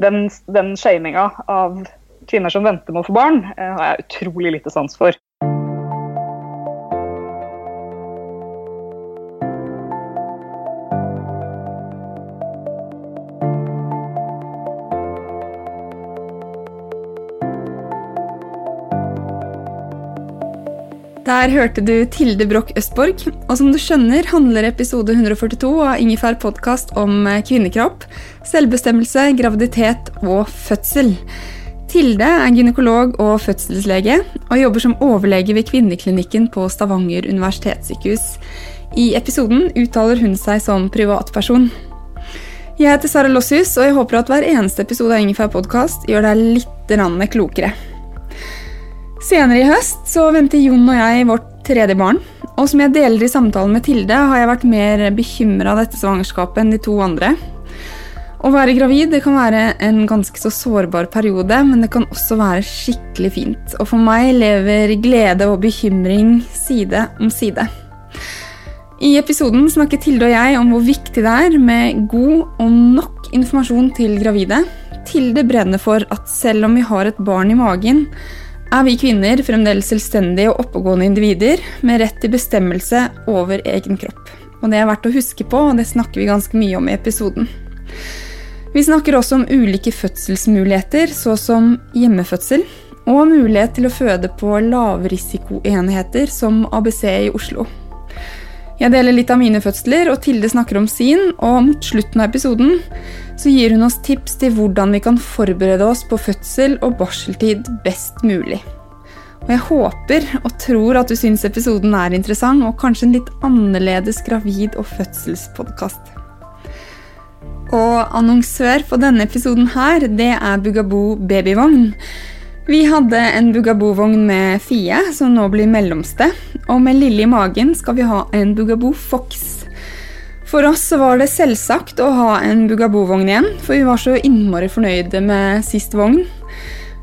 Den, den shaminga av kvinner som venter med å få barn, eh, har jeg utrolig lite sans for. Der hørte du Tilde Broch Østborg, og som du skjønner handler episode 142 av Ingefær podkast om eh, kvinnekropp, selvbestemmelse, graviditet og fødsel. Tilde er gynekolog og fødselslege, og jobber som overlege ved kvinneklinikken på Stavanger universitetssykehus. I episoden uttaler hun seg som privatperson. Jeg heter Sara Lossius, og jeg håper at hver eneste episode av Ingefær podkast gjør deg litt klokere. Senere i høst så venter Jon og jeg vårt tredje barn. Og som jeg deler i samtalen med Tilde, har jeg vært mer bekymra av dette svangerskapet enn de to andre. Å være gravid det kan være en ganske så sårbar periode, men det kan også være skikkelig fint. Og for meg lever glede og bekymring side om side. I episoden snakker Tilde og jeg om hvor viktig det er med god og nok informasjon til gravide. Tilde brenner for at selv om vi har et barn i magen, er vi kvinner fremdeles selvstendige og oppegående individer med rett til bestemmelse over egen kropp. Og Det er verdt å huske på, og det snakker vi ganske mye om i episoden. Vi snakker også om ulike fødselsmuligheter, så som hjemmefødsel, og mulighet til å føde på lavrisikoenheter som ABC i Oslo. Jeg deler litt av mine fødsler, og Tilde snakker om sin, og mot slutten av episoden så gir hun oss tips til hvordan vi kan forberede oss på fødsel og barseltid best mulig. Og Jeg håper og tror at du syns episoden er interessant, og kanskje en litt annerledes gravid- og fødselspodkast. Og annonsør på denne episoden her, det er Bugaboo babyvogn. Vi hadde en Bugaboo-vogn med Fie, som nå blir mellomste. Og med Lille i magen skal vi ha en Bugaboo Fox. For oss var det selvsagt å ha en Bugaboo-vogn igjen, for vi var så innmari fornøyde med sist vogn.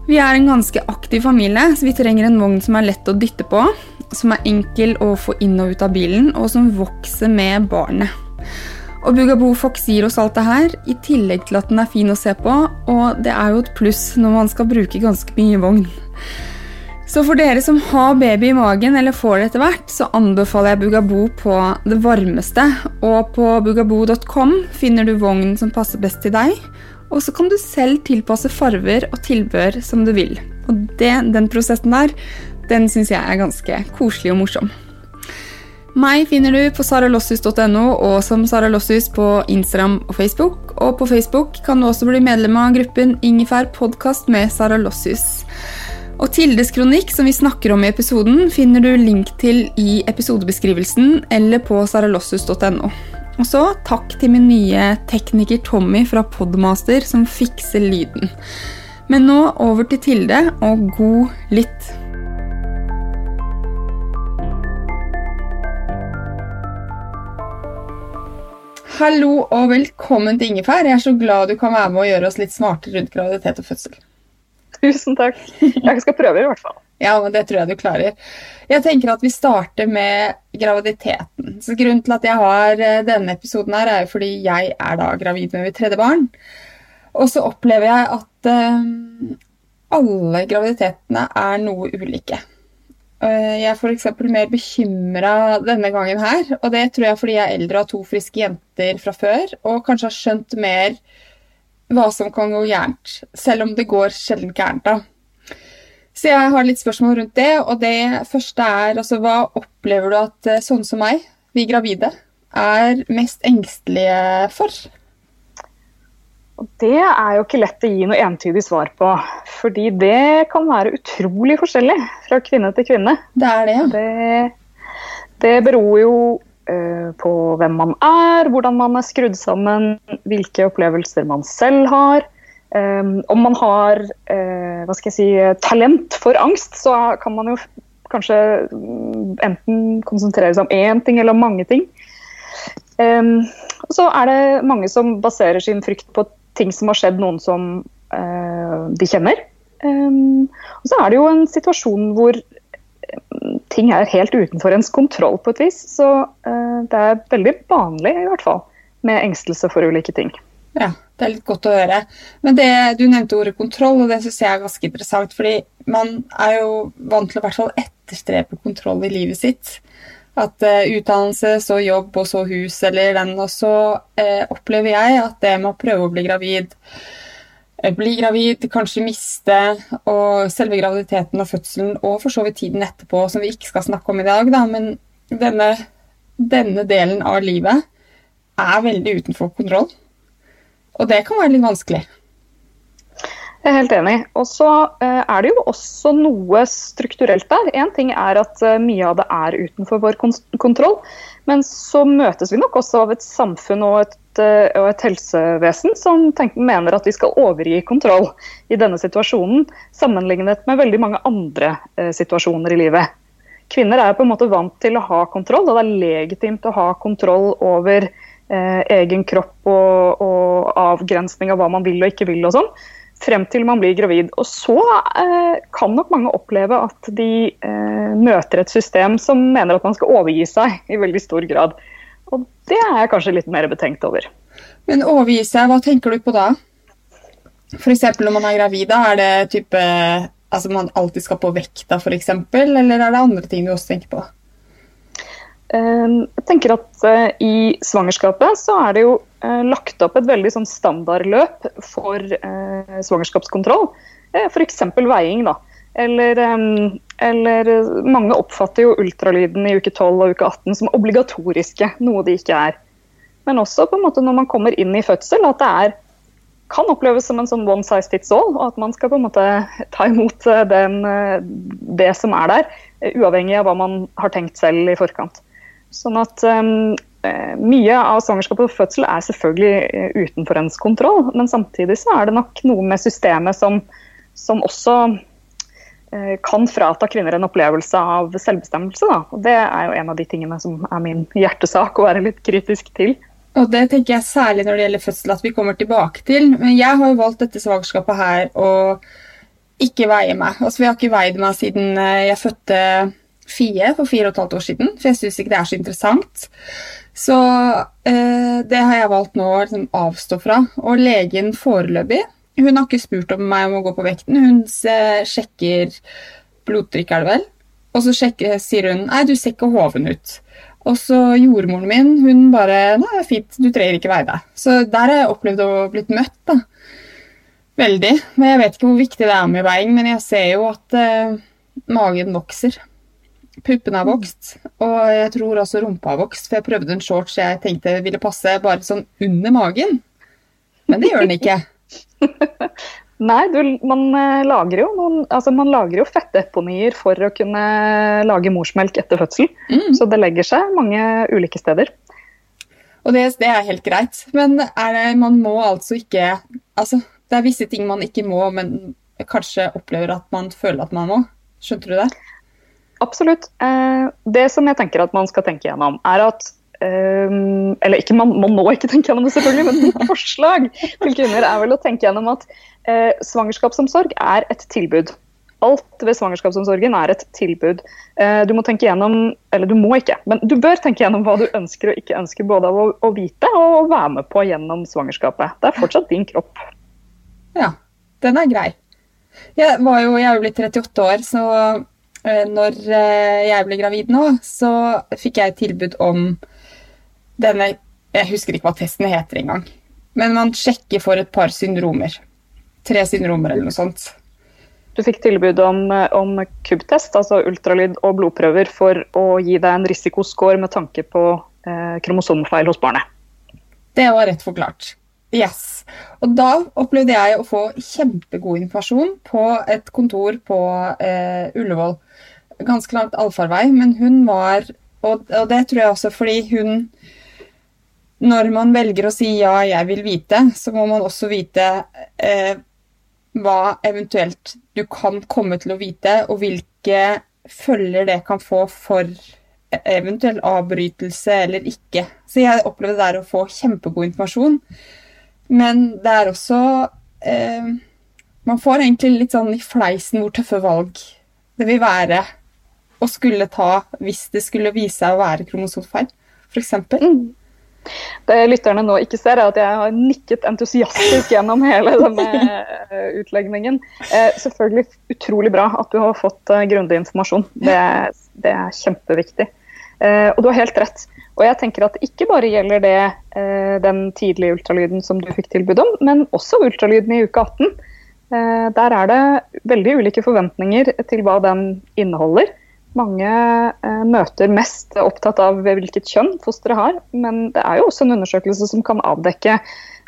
Vi er en ganske aktiv familie, så vi trenger en vogn som er lett å dytte på, som er enkel å få inn og ut av bilen, og som vokser med barnet. Og Bugaboo Fox gir oss alt det her, i tillegg til at den er fin å se på, og det er jo et pluss når man skal bruke ganske mye vogn. Så for dere som har baby i magen, eller får det etter hvert, så anbefaler jeg Bugaboo på det varmeste. Og på bugaboo.com finner du vogn som passer best til deg. Og så kan du selv tilpasse farver og tilbør som du vil. Og det, den prosessen der, den syns jeg er ganske koselig og morsom. Meg finner du på saralossus.no og som Sara Lossus på Instagram og Facebook. Og på Facebook kan du også bli medlem av gruppen Ingefær podkast med Sara Lossus. Og Tildes kronikk, som vi snakker om i episoden, finner du link til i episodebeskrivelsen eller på saralossus.no. Og så takk til min nye tekniker Tommy fra Podmaster som fikser lyden. Men nå over til Tilde og god lytt. Hallo og velkommen til Ingefær. Jeg er så glad du kan være med og gjøre oss litt smartere rundt graviditet og fødsel. Tusen takk. Jeg skal prøve, i hvert fall. Ja, men det tror jeg du klarer. Jeg tenker at vi starter med graviditeten. Så Grunnen til at jeg har eh, denne episoden, her er jo fordi jeg er da gravid med mitt tredje barn. Og så opplever jeg at uh, alle graviditetene er noe ulike. Eh, Jeg er f.eks. mer bekymra denne gangen her, og det tror jeg fordi jeg er eldre og har to friske jenter fra før, og kanskje har skjønt mer hva som kan gå gærent, selv om det går sjelden gærent, da. Så jeg har litt spørsmål rundt det, og det første er altså hva opplever du at eh, sånne som meg, vi gravide, er mest engstelige for? Og Det er jo ikke lett å gi noe entydig svar på, fordi det kan være utrolig forskjellig fra kvinne til kvinne. Det er det, ja. Det, det beror jo eh, på hvem man er, hvordan man er skrudd sammen, hvilke opplevelser man selv har. Um, om man har eh, hva skal jeg si, talent for angst, så kan man jo kanskje mm, enten konsentrere seg om én ting eller om mange ting. Um, så er det mange som baserer sin frykt på ting som har skjedd noen som eh, de kjenner. Um, og så er det jo en situasjon hvor eh, ting er helt utenfor ens kontroll på et vis. Så eh, det er veldig vanlig i hvert fall med engstelse for ulike ting. Ja, det er litt godt å høre. Men det, du nevnte ordet kontroll, og det syns jeg er ganske interessant. Fordi man er jo vant til å i hvert fall etterstrebe kontroll i livet sitt. At eh, utdannelse, så jobb og så hus eller den. Og så eh, opplever jeg at det med å prøve å bli gravid, eh, bli gravid, kanskje miste, og selve graviditeten og fødselen, og for så vidt tiden etterpå, som vi ikke skal snakke om i dag, da, men denne, denne delen av livet er veldig utenfor kontroll. Og det kan være litt vanskelig. Jeg er helt enig. Og så eh, er det jo også noe strukturelt der. Én ting er at eh, mye av det er utenfor vår kontroll, men så møtes vi nok også av et samfunn og et, eh, og et helsevesen som tenker, mener at vi skal overgi kontroll i denne situasjonen, sammenlignet med veldig mange andre situasjoner i livet. Kvinner er på en måte vant til å ha kontroll, og det er legitimt å ha kontroll over eh, egen kropp og, og avgrensning av hva man vil og ikke vil og sånn frem til man blir gravid. Og så eh, kan nok mange oppleve at de eh, møter et system som mener at man skal overgi seg i veldig stor grad. Og det er jeg kanskje litt mer betenkt over. Men overgi seg, hva tenker du på da? F.eks. når man er gravid, er det type Altså man alltid skal på vekta, f.eks., eller er det andre ting du også tenker på? Eh, Jeg tenker at eh, I svangerskapet så er det jo eh, lagt opp et veldig sånn standardløp for eh, svangerskapskontroll. F.eks. veiing. da. Eller, eh, eller mange oppfatter jo ultralyden i uke 12 og uke 18 som obligatoriske, noe de ikke er. Men også på en måte når man kommer inn i fødsel, at det er, kan oppleves som en sånn one size fits all, og at man skal på en måte ta imot den, det som er der, uavhengig av hva man har tenkt selv i forkant. Sånn at um, Mye av svangerskap og fødsel er selvfølgelig eh, utenfor ens kontroll, men samtidig så er det nok noe med systemet som, som også eh, kan frata kvinner en opplevelse av selvbestemmelse. Da. Og det er jo en av de tingene som er min hjertesak å være litt kritisk til. Og det tenker jeg særlig når det gjelder fødsel, at vi kommer tilbake til. Men jeg har jo valgt dette svangerskapet her å ikke veie meg. Altså, vi har ikke veid meg siden eh, jeg fødte Fie for fire og et halvt år siden, for jeg syns ikke det er så interessant. Så eh, det har jeg valgt nå å liksom, avstå fra. Og legen foreløpig hun har ikke spurt om meg om å gå på vekten. Hun sjekker blodtrykk, er det vel. Og så sjekker, sier hun nei, du ser ikke hoven ut. Og så jordmoren min hun bare nei, fint, du trenger ikke veie deg. Så der har jeg opplevd å blitt møtt. da. Veldig. Men jeg vet ikke hvor viktig det er med veiing, men jeg ser jo at eh, magen vokser. Puppene har vokst, og jeg tror også rumpa har vokst. For jeg prøvde en shorts jeg tenkte ville passe bare sånn under magen. Men det gjør den ikke. Nei, du, man, eh, lager jo noen, altså man lager jo fettdeponier for å kunne lage morsmelk etter fødsel. Mm. Så det legger seg mange ulike steder. Og det, det er helt greit. Men det, man må altså ikke Altså, det er visse ting man ikke må, men kanskje opplever at man føler at man må. Skjønte du det? Absolutt. Eh, det som jeg tenker at man skal tenke gjennom, er at eh, Eller ikke man må nå ikke tenke gjennom det, selvfølgelig, men mitt forslag til kvinner er vel å tenke gjennom at eh, svangerskapsomsorg er et tilbud. Alt ved svangerskapsomsorgen er et tilbud. Du må tenke gjennom, eller du må ikke, men du bør tenke gjennom hva du ønsker og ikke ønsker, både av å, å vite og å være med på gjennom svangerskapet. Det er fortsatt din kropp. Ja, den er grei. Jeg, jo, jeg er jo blitt 38 år, så når eh, jeg ble gravid nå, så fikk jeg tilbud om denne Jeg husker ikke hva testen heter engang. Men man sjekker for et par syndromer. Tre syndromer eller noe sånt. Du fikk tilbud om, om KUB-test, altså ultralyd og blodprøver, for å gi deg en risikoscore med tanke på eh, kromosomfeil hos barnet. Det var rett forklart. Yes. Og da opplevde jeg å få kjempegod informasjon på et kontor på eh, Ullevål. Ganske langt allfarvei, men hun var og, og, det tror jeg også fordi hun Når man velger å si ja, jeg vil vite, så må man også vite eh, hva eventuelt du kan komme til å vite, og hvilke følger det kan få for eventuell avbrytelse eller ikke. Så jeg opplevde der å få kjempegod informasjon. Men det er også eh, Man får egentlig litt sånn i fleisen hvor tøffe valg det vil være å skulle ta hvis det skulle vise seg å være kromosomfeil, f.eks. Mm. Det lytterne nå ikke ser, er at jeg har nikket entusiastisk gjennom hele denne eh, utlegningen. Eh, selvfølgelig utrolig bra at du har fått eh, grundig informasjon. Det, det, er kjempeviktig. Og du har helt rett. Og jeg tenker at ikke bare gjelder det den tidlige ultralyden som du fikk tilbud om, men også ultralyden i uke 18. Eh, der er det veldig ulike forventninger til hva den inneholder. Mange eh, møter mest opptatt av hvilket kjønn fosteret har, men det er jo også en undersøkelse som kan avdekke,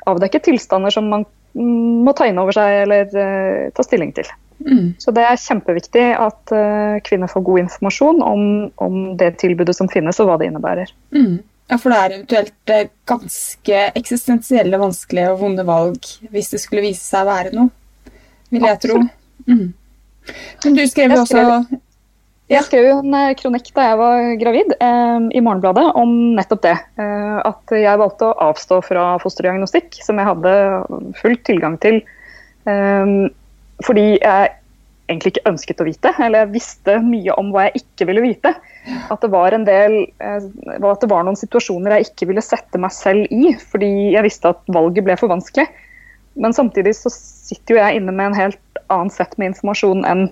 avdekke tilstander som man må ta inn over seg eller eh, ta stilling til. Mm. Så det er kjempeviktig at eh, kvinner får god informasjon om, om, det tilbudet som finnes og hva det innebærer. Mm. Ja, for det er eventuelt uh, ganske eksistensielle, vanskelige og vonde valg hvis det skulle vise seg å være noe, vil jeg Absolutt. tro. Mm. Men du skrev jo også jeg skrev jo en eh, kronikk da jeg var gravid eh, i Morgenbladet om nettopp det. Eh, at jeg valgte å avstå fra fosterdiagnostikk, som jeg hadde full tilgang til. Eh, fordi jeg egentlig ikke ønsket å vite, eller jeg visste mye om hva jeg ikke ville vite. At det var en del, eh, at det var noen situasjoner jeg ikke ville sette meg selv i, fordi jeg visste at valget ble for vanskelig. Men samtidig så sitter jo jeg inne med en helt annen sett med informasjon enn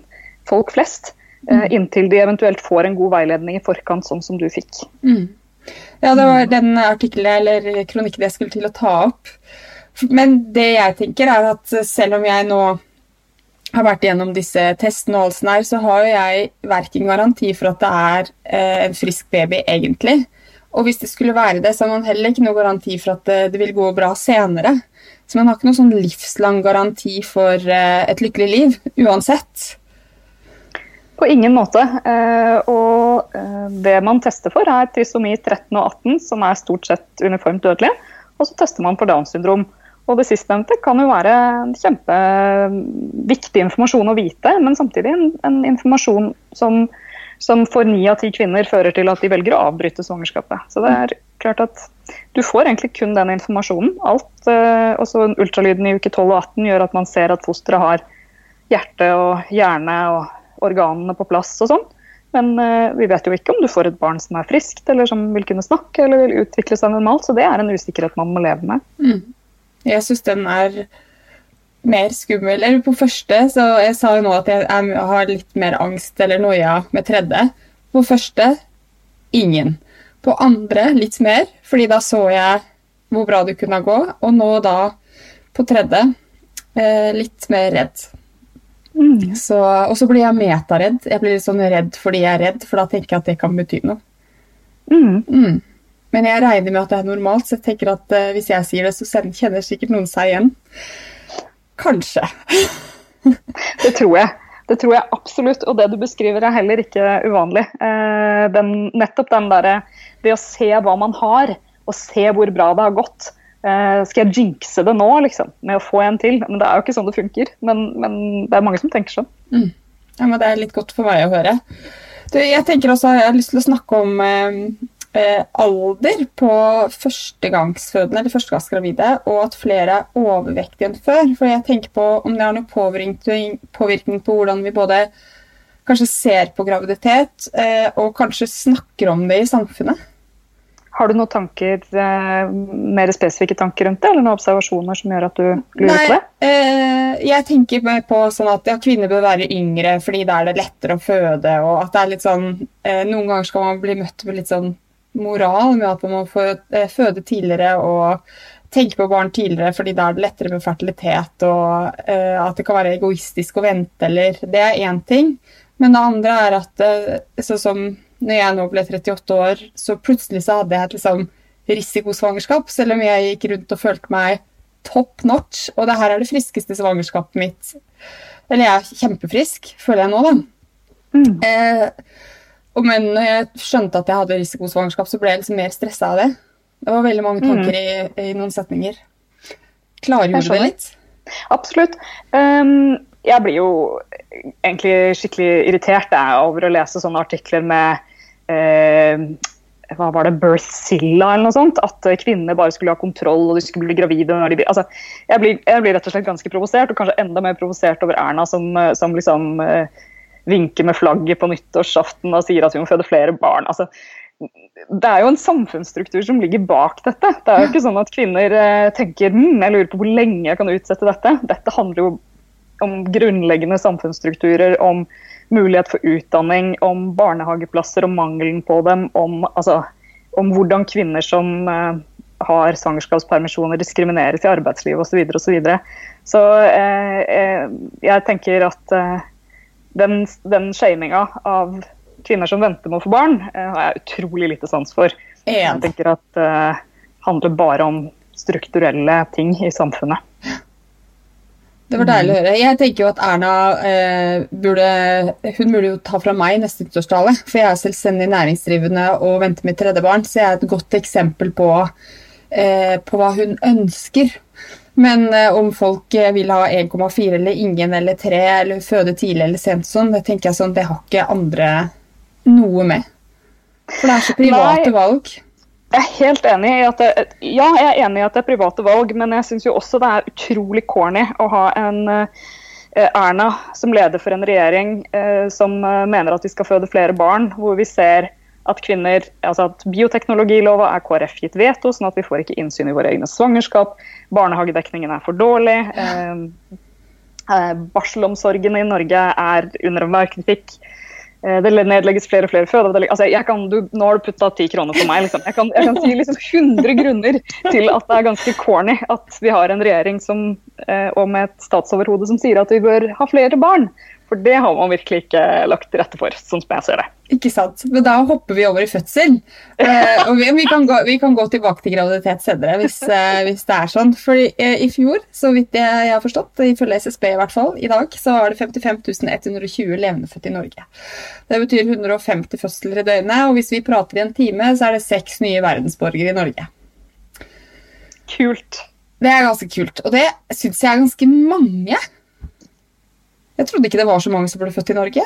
folk flest. Mm. inntil de eventuelt får en god veiledning i forkant, sånn som du fikk. Mm. Ja, det var den artikkelen eller kronikken jeg skulle til å ta opp. Men det jeg tenker, er at selv om jeg nå har vært gjennom disse testene, og alt her, så har jeg verken garanti for at det er eh, en frisk baby, egentlig. Og hvis det skulle være det, så har man heller ikke noe garanti for at det, det vil gå bra senere. Så man har ikke noen sånn livslang garanti for eh, et lykkelig liv, uansett. På ingen måte. Eh, og eh, det man tester for, er trisomi 13 og 18, som er stort sett uniformt dødelige. Og så tester man for Downs syndrom. Og det sistnevnte kan jo være kjempeviktig informasjon å vite, men samtidig en, en informasjon som, som for ni av ti kvinner fører til at de velger å avbryte svangerskapet. Så det er klart at du får egentlig kun den informasjonen. Alt, eh, også ultralyden i uke 12 og 18 gjør at man ser at fosteret har hjerte og hjerne og organene på plass og sånn. Men uh, vi vet jo ikke om du får et barn som er friskt, eller som vil kunne snakke eller vil utvikle seg normalt. Så det er en usikkerhet man må leve med. Mm. Jeg syns den er mer skummel. Eller på første, så jeg sa jo nå at jeg, jeg har litt mer angst eller noia med tredje. På første ingen. På andre litt mer, fordi da så jeg hvor bra det kunne gå. Og nå da, på tredje, eh, litt mer redd. Mm. Så, og så blir jeg metaredd. Jeg blir litt sånn redd fordi jeg er redd, for da tenker jeg at det kan bety noe. Mm. Mm. Men jeg regner med at det er normalt, så jeg tenker at uh, hvis jeg sier det, så kjenner sikkert noen seg igjen. Kanskje. det tror jeg. Det tror jeg absolutt, og det du beskriver er heller ikke uvanlig. Eh, den, nettopp den derre Det å se hva man har, og se hvor bra det har gått. Uh, skal jeg jinxe det nå, liksom, med å få en til? Men det er jo ikke sånn det funker. Men, men det er mange som tenker sånn. Mm. Ja, men Det er litt godt for meg å høre. Du, jeg tenker også, jeg har lyst til å snakke om eh, eh, alder på førstegangsfødende eller førstegangsgravide, og at flere er overvektige enn før. For jeg tenker på om det har noen påvirkning, påvirkning på hvordan vi både kanskje ser på graviditet, eh, og kanskje snakker om det i samfunnet. Har du noen tanker, eh, mer spesifikke tanker rundt det, eller noen observasjoner som gjør at du lurer Nei, på det? Eh, jeg tenker meg på sånn at ja, kvinner bør være yngre fordi da er det lettere å føde. og at det er litt sånn, eh, Noen ganger skal man bli møtt med litt sånn moral med at man må få, eh, føde tidligere og tenke på barn tidligere fordi da er det lettere med fertilitet. Og eh, at det kan være egoistisk å vente eller Det er én ting. Men det andre er at eh, sånn som når jeg nå ble 38 år, så plutselig så hadde jeg et liksom, risikosvangerskap, selv om jeg gikk rundt og følte meg top notch. Og det her er det friskeste svangerskapet mitt. Eller jeg er kjempefrisk, føler jeg nå, da. Mm. Eh, og men når jeg skjønte at jeg hadde risikosvangerskap, så ble jeg liksom mer stressa av det. Det var veldig mange tanker mm. i, i, noen setninger. Klargjorde det litt? Absolutt. Um, jeg blir jo egentlig skikkelig irritert jeg, over å lese sånne artikler med hva var det, Birthzilla eller noe sånt. At kvinner bare skulle ha kontroll og de skulle bli gravide. de altså, jeg, blir, jeg blir rett og slett ganske provosert, og kanskje enda mer provosert over Erna som, som liksom eh, vinker med flagget på nyttårsaften og sier at vi må føde flere barn. altså det er jo en samfunnsstruktur som ligger bak dette. Det er jo ikke sånn at kvinner eh, tenker hm, jeg lurer på hvor lenge jeg kan utsette dette. Dette handler jo om grunnleggende samfunnsstrukturer, om mulighet for utdanning, om barnehageplasser og mangelen på dem, om, altså, om hvordan kvinner som uh, har svangerskapspermisjoner diskrimineres i arbeidslivet osv. Så, videre, og så, så uh, jeg tenker at den, den shaminga av kvinner som venter med å få barn, har jeg utrolig lite sans for. Jeg tenker at det handler bare om strukturelle ting i samfunnet. Det var deilig å høre. Jeg tenker jo at Erna eh, burde Hun burde jo ta fra meg neste nyttårstale. For jeg er selvstendig næringsdrivende og venter mitt tredje barn, så jeg er et godt eksempel på, eh, på hva hun ønsker. Men eh, om folk eh, vil ha 1,4 eller ingen eller 3 eller føde tidlig eller sent sånn, det tenker jeg sånn, det har ikke andre noe med. For det er så private Nei. valg. Jeg er helt enig i at det, ja, jeg er enig i at det er private valg, men jeg syns også det er utrolig corny å ha en uh, Erna som leder for en regjering uh, som uh, mener at vi skal føde flere barn, hvor vi ser at kvinner, altså at bioteknologilova er KrF gitt veto, sånn at vi får ikke innsyn i våre egne svangerskap. Barnehagedekningen er for dårlig. barselomsorgen i Norge er under enhver kritikk. Eh, det nedlegges flere og flere fødeavdelinger. Altså, nå har du putta ti kroner på meg. Liksom. Jeg, kan, jeg, kan, si liksom 100 grunner til at det er ganske corny at vi har en regjering som, eh, og med et statsoverhode som sier at vi bør ha flere barn. For det har man virkelig ikke lagt til rette for, sånn som jeg ser det. Ikke sant. Men da hopper vi over i fødsel. Eh, og vi, vi, kan gå, vi, kan gå, tilbake til graviditet senere hvis, eh, hvis det er sånn. For eh, i fjor, så vidt jeg, jeg har forstått, ifølge SSB i hvert fall, i dag, så var det 55 120 levendefødte i Norge. Det betyr 150 fødsler i døgnet, og hvis vi prater i en time, så er det seks nye verdensborgere i Norge. Kult. Det er ganske kult. Og det syns jeg er ganske mange. Jeg trodde ikke det var så mange som ble født i Norge.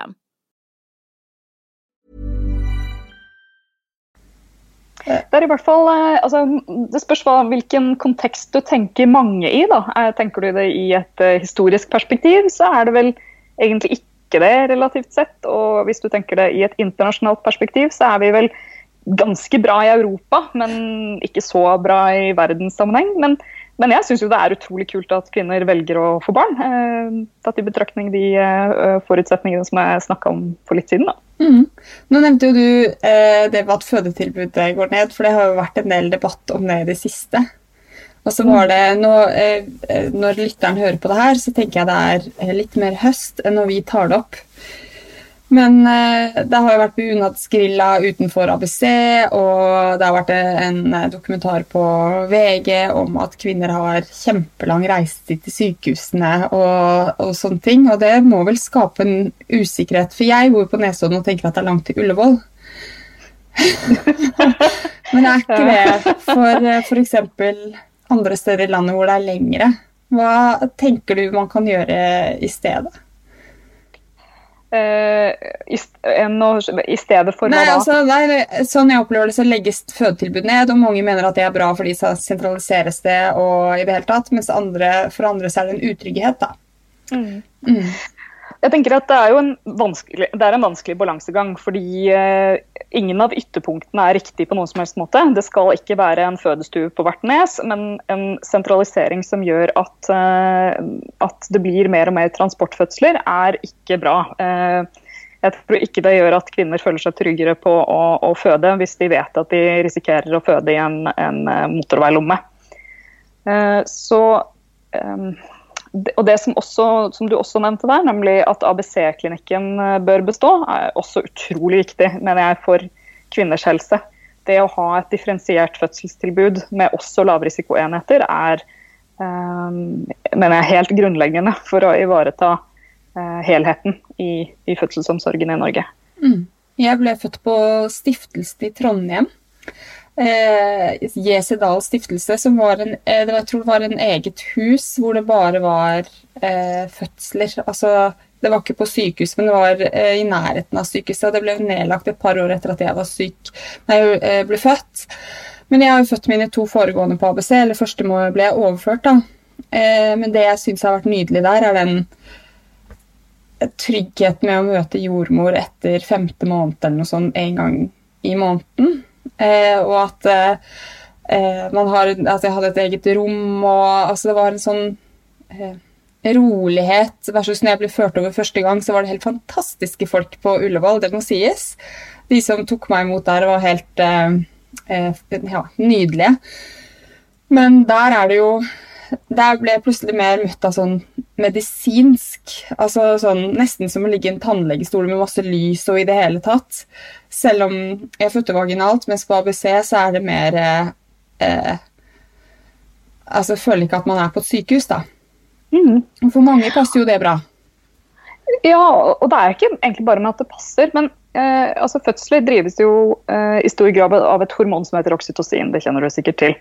Det er i hvert fall, eh, altså, det spørs hva, hvilken kontekst du tenker mange i. da. Eh, tenker du det i et uh, historisk perspektiv, så er det vel egentlig ikke det relativt sett. Og hvis du tenker det i et internasjonalt perspektiv, så er vi vel ganske bra i Europa, men ikke så bra i verdenssammenheng. Men men jeg syns det er utrolig kult at kvinner velger å få barn. Eh, tatt i betraktning de eh, forutsetningene som jeg snakka om for litt siden. Mm. Nå nevnte jo du eh, det med at fødetilbudet går ned, for det har jo vært en del debatt om det i det siste. Og så var det, nå, eh, Når lytteren hører på det her, så tenker jeg det er litt mer høst enn når vi tar det opp. Men eh, det har jo vært bunadsgrilla utenfor ABC, og det har vært en eh, dokumentar på VG om at kvinner har kjempelang reisetid til sykehusene og, og, sånne ting. Og det må vel skape en usikkerhet. For jeg bor på Nesodden og tenker at det er langt til Ullevål. Men det er ikke det for eh, f.eks. andre steder i landet hvor det er lengre. Hva tenker du man kan gjøre i stedet? Uh, i, i, stedet for nei, hva da? Altså, nei, sånn jeg opplever det, så legges fødetilbud ned, og mange mener at det er bra fordi så sentraliseres det og i det hele tatt, mens andre, for andre så er det en utrygghet, da. Mm. Mm. Jeg tenker at Det er jo en vanskelig, vanskelig balansegang. fordi eh, Ingen av ytterpunktene er riktig på noen som helst måte. Det skal ikke være en fødestue på hvert nes, men en sentralisering som gjør at, eh, at det blir mer og mer transportfødsler, er ikke bra. Eh, jeg tror ikke det gjør at kvinner føler seg tryggere på å, å føde hvis de vet at de risikerer å føde i en, en motorveilomme. Så og det som, også, som, du også nevnte der, nemlig at ABC-klinikken eh, bør bestå, er også utrolig viktig mener jeg, for kvinners helse. Det å ha et differensiert fødselstilbud med også lavrisikoenheter er um, mener jeg, helt grunnleggende for å ivareta uh, helheten i, i, fødselsomsorgen i Norge. Mm. Jeg ble født på stiftelsen i Trondheim eh, Jesedal stiftelse, som var en, eh, jeg tror det var en eget hus hvor det bare var eh, fødsler. Altså, det var ikke på sykehus, men det var eh, i nærheten av sykehuset. og Det ble nedlagt et par år etter at jeg var syk nei, jeg eh, ble født. Men jeg har jo født mine to foregående på ABC, eller første ble jeg overført. da. Eh, men det jeg syns har vært nydelig der, er den tryggheten med å møte jordmor etter femte måned eller noe sånt en gang i måneden. Eh, og at eh, man har At jeg hadde et eget rom, og altså, det var en sånn eh, rolighet versus når jeg ble ført over første gang, så var det helt fantastiske folk på Ullevål, det må sies. De som tok meg imot der, var helt ja, nydelige. Men der er det jo Der ble jeg plutselig mer møtt av sånn medisinsk. Altså sånn nesten som å ligge i en tannlegestol med masse lys og i det hele tatt. Selv om jeg fødte vaginalt, mens på ABC så er det mer eh, Altså, jeg føler ikke at man er på et sykehus, da. Mm. For mange passer jo det bra. Ja, og det er ikke egentlig bare med at det passer. Men eh, altså, fødsler drives jo eh, i stor grad av et hormon som heter oksytocin. Det kjenner du sikkert til.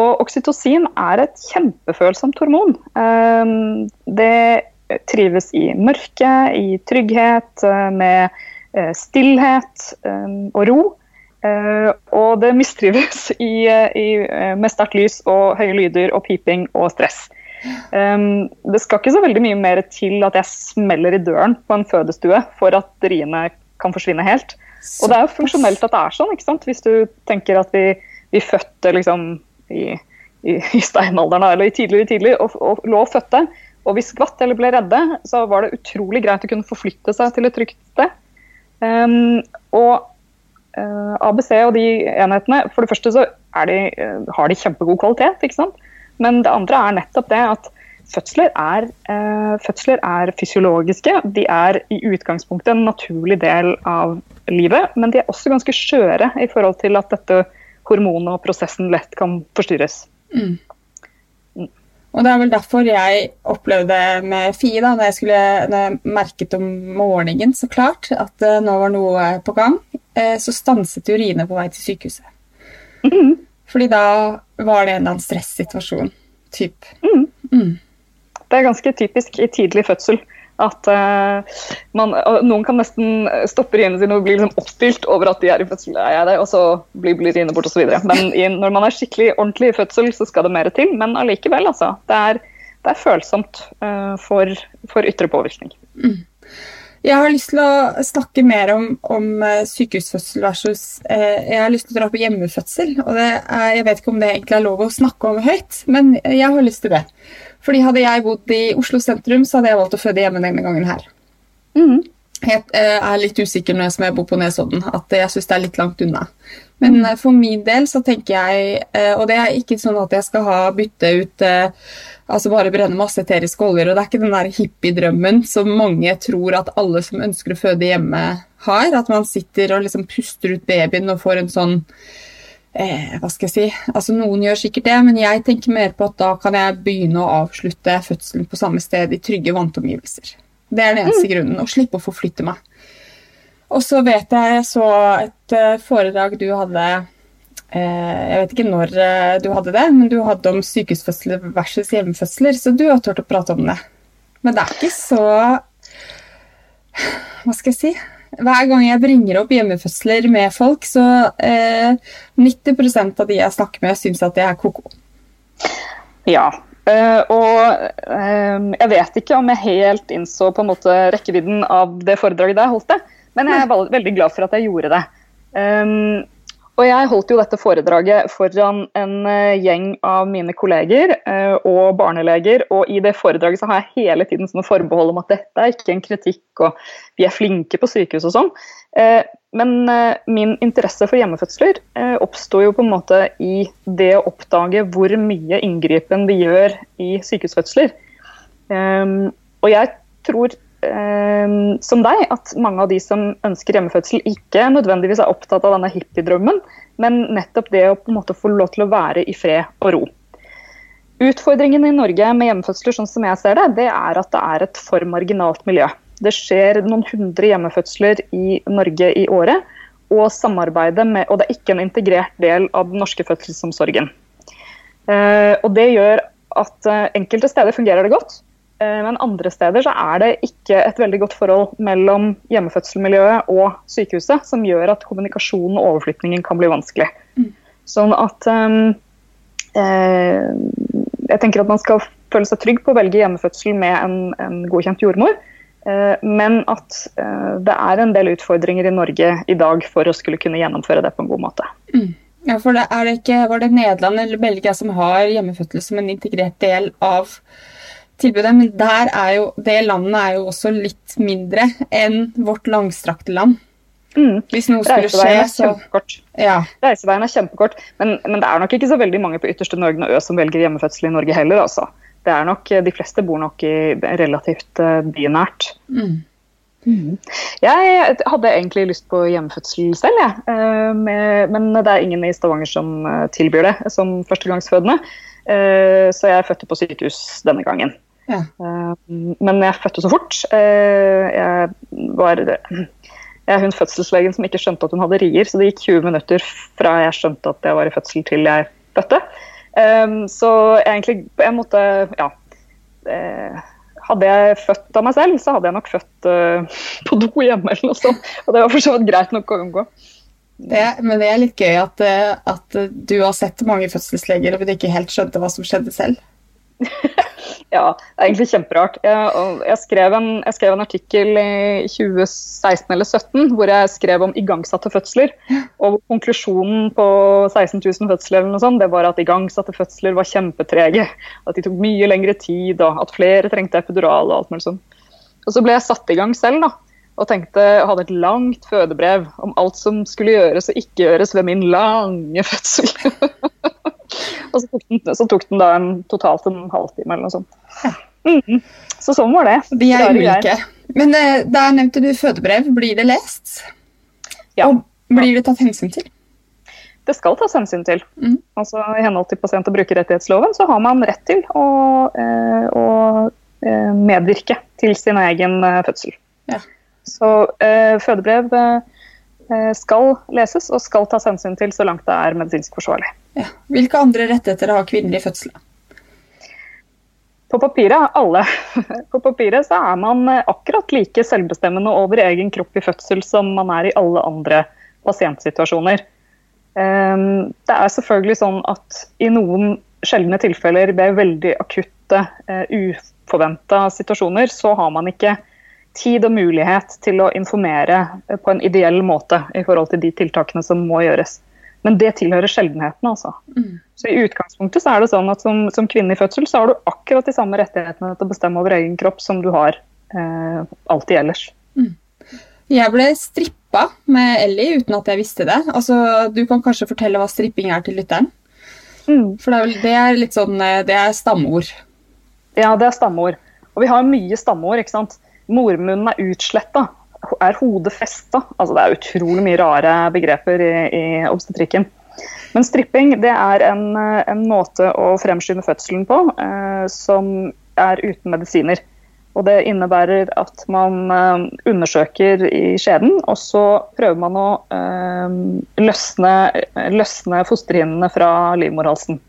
Og oksytocin er et kjempefølsomt hormon. Eh, det trives i mørke, i trygghet, eh, med Eh, stillhet eh, og ro. Eh, og det mistrives i, i, med sterkt lys og høye lyder og piping og stress. Um, det skal ikke så veldig mye mer til at jeg smeller i døren på en fødestue for at riene kan forsvinne helt. Og det er jo funksjonelt at det er sånn, ikke sant? hvis du tenker at vi, vi fødte liksom i, i, i steinalderen eller i tidlig, tidlig og, og lå og fødte, og vi skvatt eller ble redde, så var det utrolig greit å kunne forflytte seg til et trygt sted. Um, og uh, eh, ABC og de enhetene, for det første så de, uh, har de kjempegod kvalitet. ikke sant? Men det andre er nettopp det at fødsler er, uh, fødsler er fysiologiske. De er i utgangspunktet en naturlig del av livet, men de er også ganske skjøre i forhold til at dette hormonet og prosessen lett kan forstyrres. Mm. Og det er vel derfor jeg opplevde med Fie, da når jeg, skulle, når jeg merket om morgenen så klart at uh, nå var noe på gang, uh, så stanset urinet på vei til sykehuset. Mm. Fordi da var det en eller annen stressituasjon. Typ. Mm. Mm. Det er ganske typisk i tidlig fødsel At uh, man, Noen kan nesten stoppe riene sine og bli liksom oppspilt over at de er i fødsel, er jeg det, og så blir, blir riene borte osv. Men når man er skikkelig ordentlig i fødsel, så skal det mer til. Men allikevel, altså. Det er, det er følsomt uh, for, for, ytre påvirkning. Mm. Jeg har lyst til å snakke mer om, om eh, sykehusfødsel versus eh, Jeg har lyst til å dra på hjemmefødsel. og er, Jeg vet ikke om det egentlig er lov å snakke om høyt, men jeg har lyst til det. Fordi Hadde jeg bodd i Oslo sentrum, så hadde jeg valgt å føde hjemme denne gangen her. Mm. Jeg eh, er litt usikker når jeg bor på Nesodden, at jeg syns det er litt langt unna. Men mm. for min del så tenker jeg, eh, og det er ikke sånn at jeg skal ha bytte ut altså bare brenne masse eteriske oljer. Og det er ikke den der hippiedrømmen som mange tror at alle som ønsker å føde hjemme, har. At man sitter og liksom puster ut babyen og får en sånn eh, Hva skal jeg si Altså Noen gjør sikkert det, men jeg tenker mer på at da kan jeg begynne å avslutte fødselen på samme sted i trygge vantomgivelser. Det er den eneste mm. grunnen. Å slippe å forflytte meg. Og så vet jeg jeg så et uh, foredrag du hadde Eh, jeg vet ikke når eh, du hadde det, men du hadde om sykehusfødsler versus hjemmefødsler, så du har turt å prate om det. Men det er ikke så Hva skal jeg si? Hver gang jeg bringer opp hjemmefødsler med folk, så eh, 90% av de jeg snakker med, syns at det er ko-ko. Ja. Uh, og uh, jeg vet ikke om jeg helt innså på en måte rekkevidden av det foredraget jeg holdt det, men jeg er veldig glad for at jeg gjorde det. Um, og jeg holdt jo dette foredraget foran en eh, gjeng av mine kolleger uh, og barneleger, og i det foredraget så har jeg hele tiden sånne forbehold om at dette er ikke en kritikk, og vi er flinke på sykehus og sånn. Uh, men min interesse for hjemmefødsler oppsto jo på en måte i det å oppdage hvor mye inngripen vi gjør i sykehusfødsler. Og jeg tror som deg at mange av de som ønsker hjemmefødsel, ikke nødvendigvis er opptatt av denne hippiedrømmen, men nettopp det å på en måte få lov til å være i fred og ro. Utfordringen i Norge med hjemmefødsler sånn som jeg ser det, det er at det er et for marginalt miljø. Det skjer noen hundre hjemmefødsler i Norge i året, og samarbeidet med, og det er ikke en integrert del av den norske fødselsomsorgen. Eh, og Det gjør at eh, enkelte steder fungerer det godt, men andre steder så er det ikke et veldig godt forhold mellom hjemmefødselmiljøet og sykehuset, som gjør at kommunikasjonen og overflytningen kan bli vanskelig. Mm. Sånn at um, eh, Jeg tenker at man skal føle seg trygg på å velge hjemmefødsel med en, en godkjent jordmor. Eh, men at eh, det er en del utfordringer i Norge i dag for å skulle kunne gjennomføre det på en god måte. Mm. Ja, for det, er det ikke, Var det Nederland eller Belgia som har hjemmefødsel som en integrert del av tilbudet. Men der er jo, det landet er jo også litt mindre enn vårt langstrakte land. Mm. Hvis noe skulle skje, så ja. Reiseveien er kjempekort. Men, men, det er nok ikke så veldig mange på ytterste Norge og Ø som velger hjemmefødsel i Norge heller, altså. Det er nok, De fleste bor nok i relativt uh, bynært. Mm. Mm. Jeg hadde egentlig lyst på hjemmefødsel selv, jeg. Uh, men det er ingen i Stavanger som uh, tilbyr det som førstegangsfødende. så jeg fødte på sykehus denne gangen. Ja. Eh, men jeg fødte så fort. Eh, jeg var jeg er hun fødselslegen som ikke skjønte at hun hadde rier, så det gikk 20 minutter fra jeg skjønte at jeg var i fødsel til jeg fødte. Um, så egentlig egentlig en måte, Ja. Hadde jeg født av meg selv, så hadde jeg nok født på do hjemme eller noe sånt. Og det var for så vidt greit nok å unngå. Det, men det er litt gøy at, at, du har sett mange fødselsleger og du ikke helt skjønte hva som skjedde selv. Ja, det er egentlig kjemperart. Jeg, jeg, skrev en, jeg, skrev en, artikkel i 2016 eller 2017 hvor jeg skrev om igangsatte fødsler. Og konklusjonen på 16 000 fødsler eller noe sånt, det var at igangsatte fødsler var kjempetrege. At de tok mye lengre tid, og at flere trengte epidural og alt mulig sånt. Og så ble jeg satt i gang selv, da. Og tenkte, hadde et langt fødebrev om alt som skulle gjøres og ikke gjøres ved min lange fødsel. Og så tok, den, så tok, den, da en, totalt en halvtime eller noe sånt. Ja. Mm. Så sånn var det. Vi er ulike. Men uh, der nevnte du fødebrev. Blir det lest? Ja. Og blir det tatt hensyn til? Det skal tas hensyn til. Mm. Altså, I henhold til pasient- og brukerrettighetsloven så har man rett til å, uh, å uh, medvirke til sin egen fødsel. Ja. Så fødebrev skal leses og skal tas hensyn til så langt det er medisinsk forsvarlig. Ja. Hvilke andre rettigheter har kvinner i fødselen? på papiret, alle. På papiret så er man eh, akkurat like selvbestemmende over egen kropp i fødsel som man er i alle andre pasientsituasjoner. Ehm, det er selvfølgelig sånn at i noen sjeldne tilfeller ved veldig akutte, uh, uforventa situasjoner, så har man ikke tid og mulighet til å informere eh, på en ideell måte i forhold til de tiltakene som må gjøres. Men det tilhører sjeldenheten. altså. Mm. Så I utgangspunktet så er det sånn at som, som, kvinne i fødsel så har du akkurat de samme rettighetene til å bestemme over egen kropp som du har eh, alltid ellers. Mm. Jeg ble strippa med Ellie uten at jeg visste det. Altså, Du kan kanskje fortelle hva stripping er til lytteren? Mm. For det er, det er, litt sånn, eh, det er stammeord. Ja, det er stammeord. Og vi har mye stammeord. ikke sant? Mormunnen er utsletta er hodet festa? Altså, det er utrolig mye rare begreper i, i obstetrikken. Men stripping det er en, en måte å fremskynde fødselen på eh, som er uten medisiner. Og Det innebærer at man eh, undersøker i skjeden, og så prøver man å eh, løsne, løsne fosterhinnene fra livmorhalsen.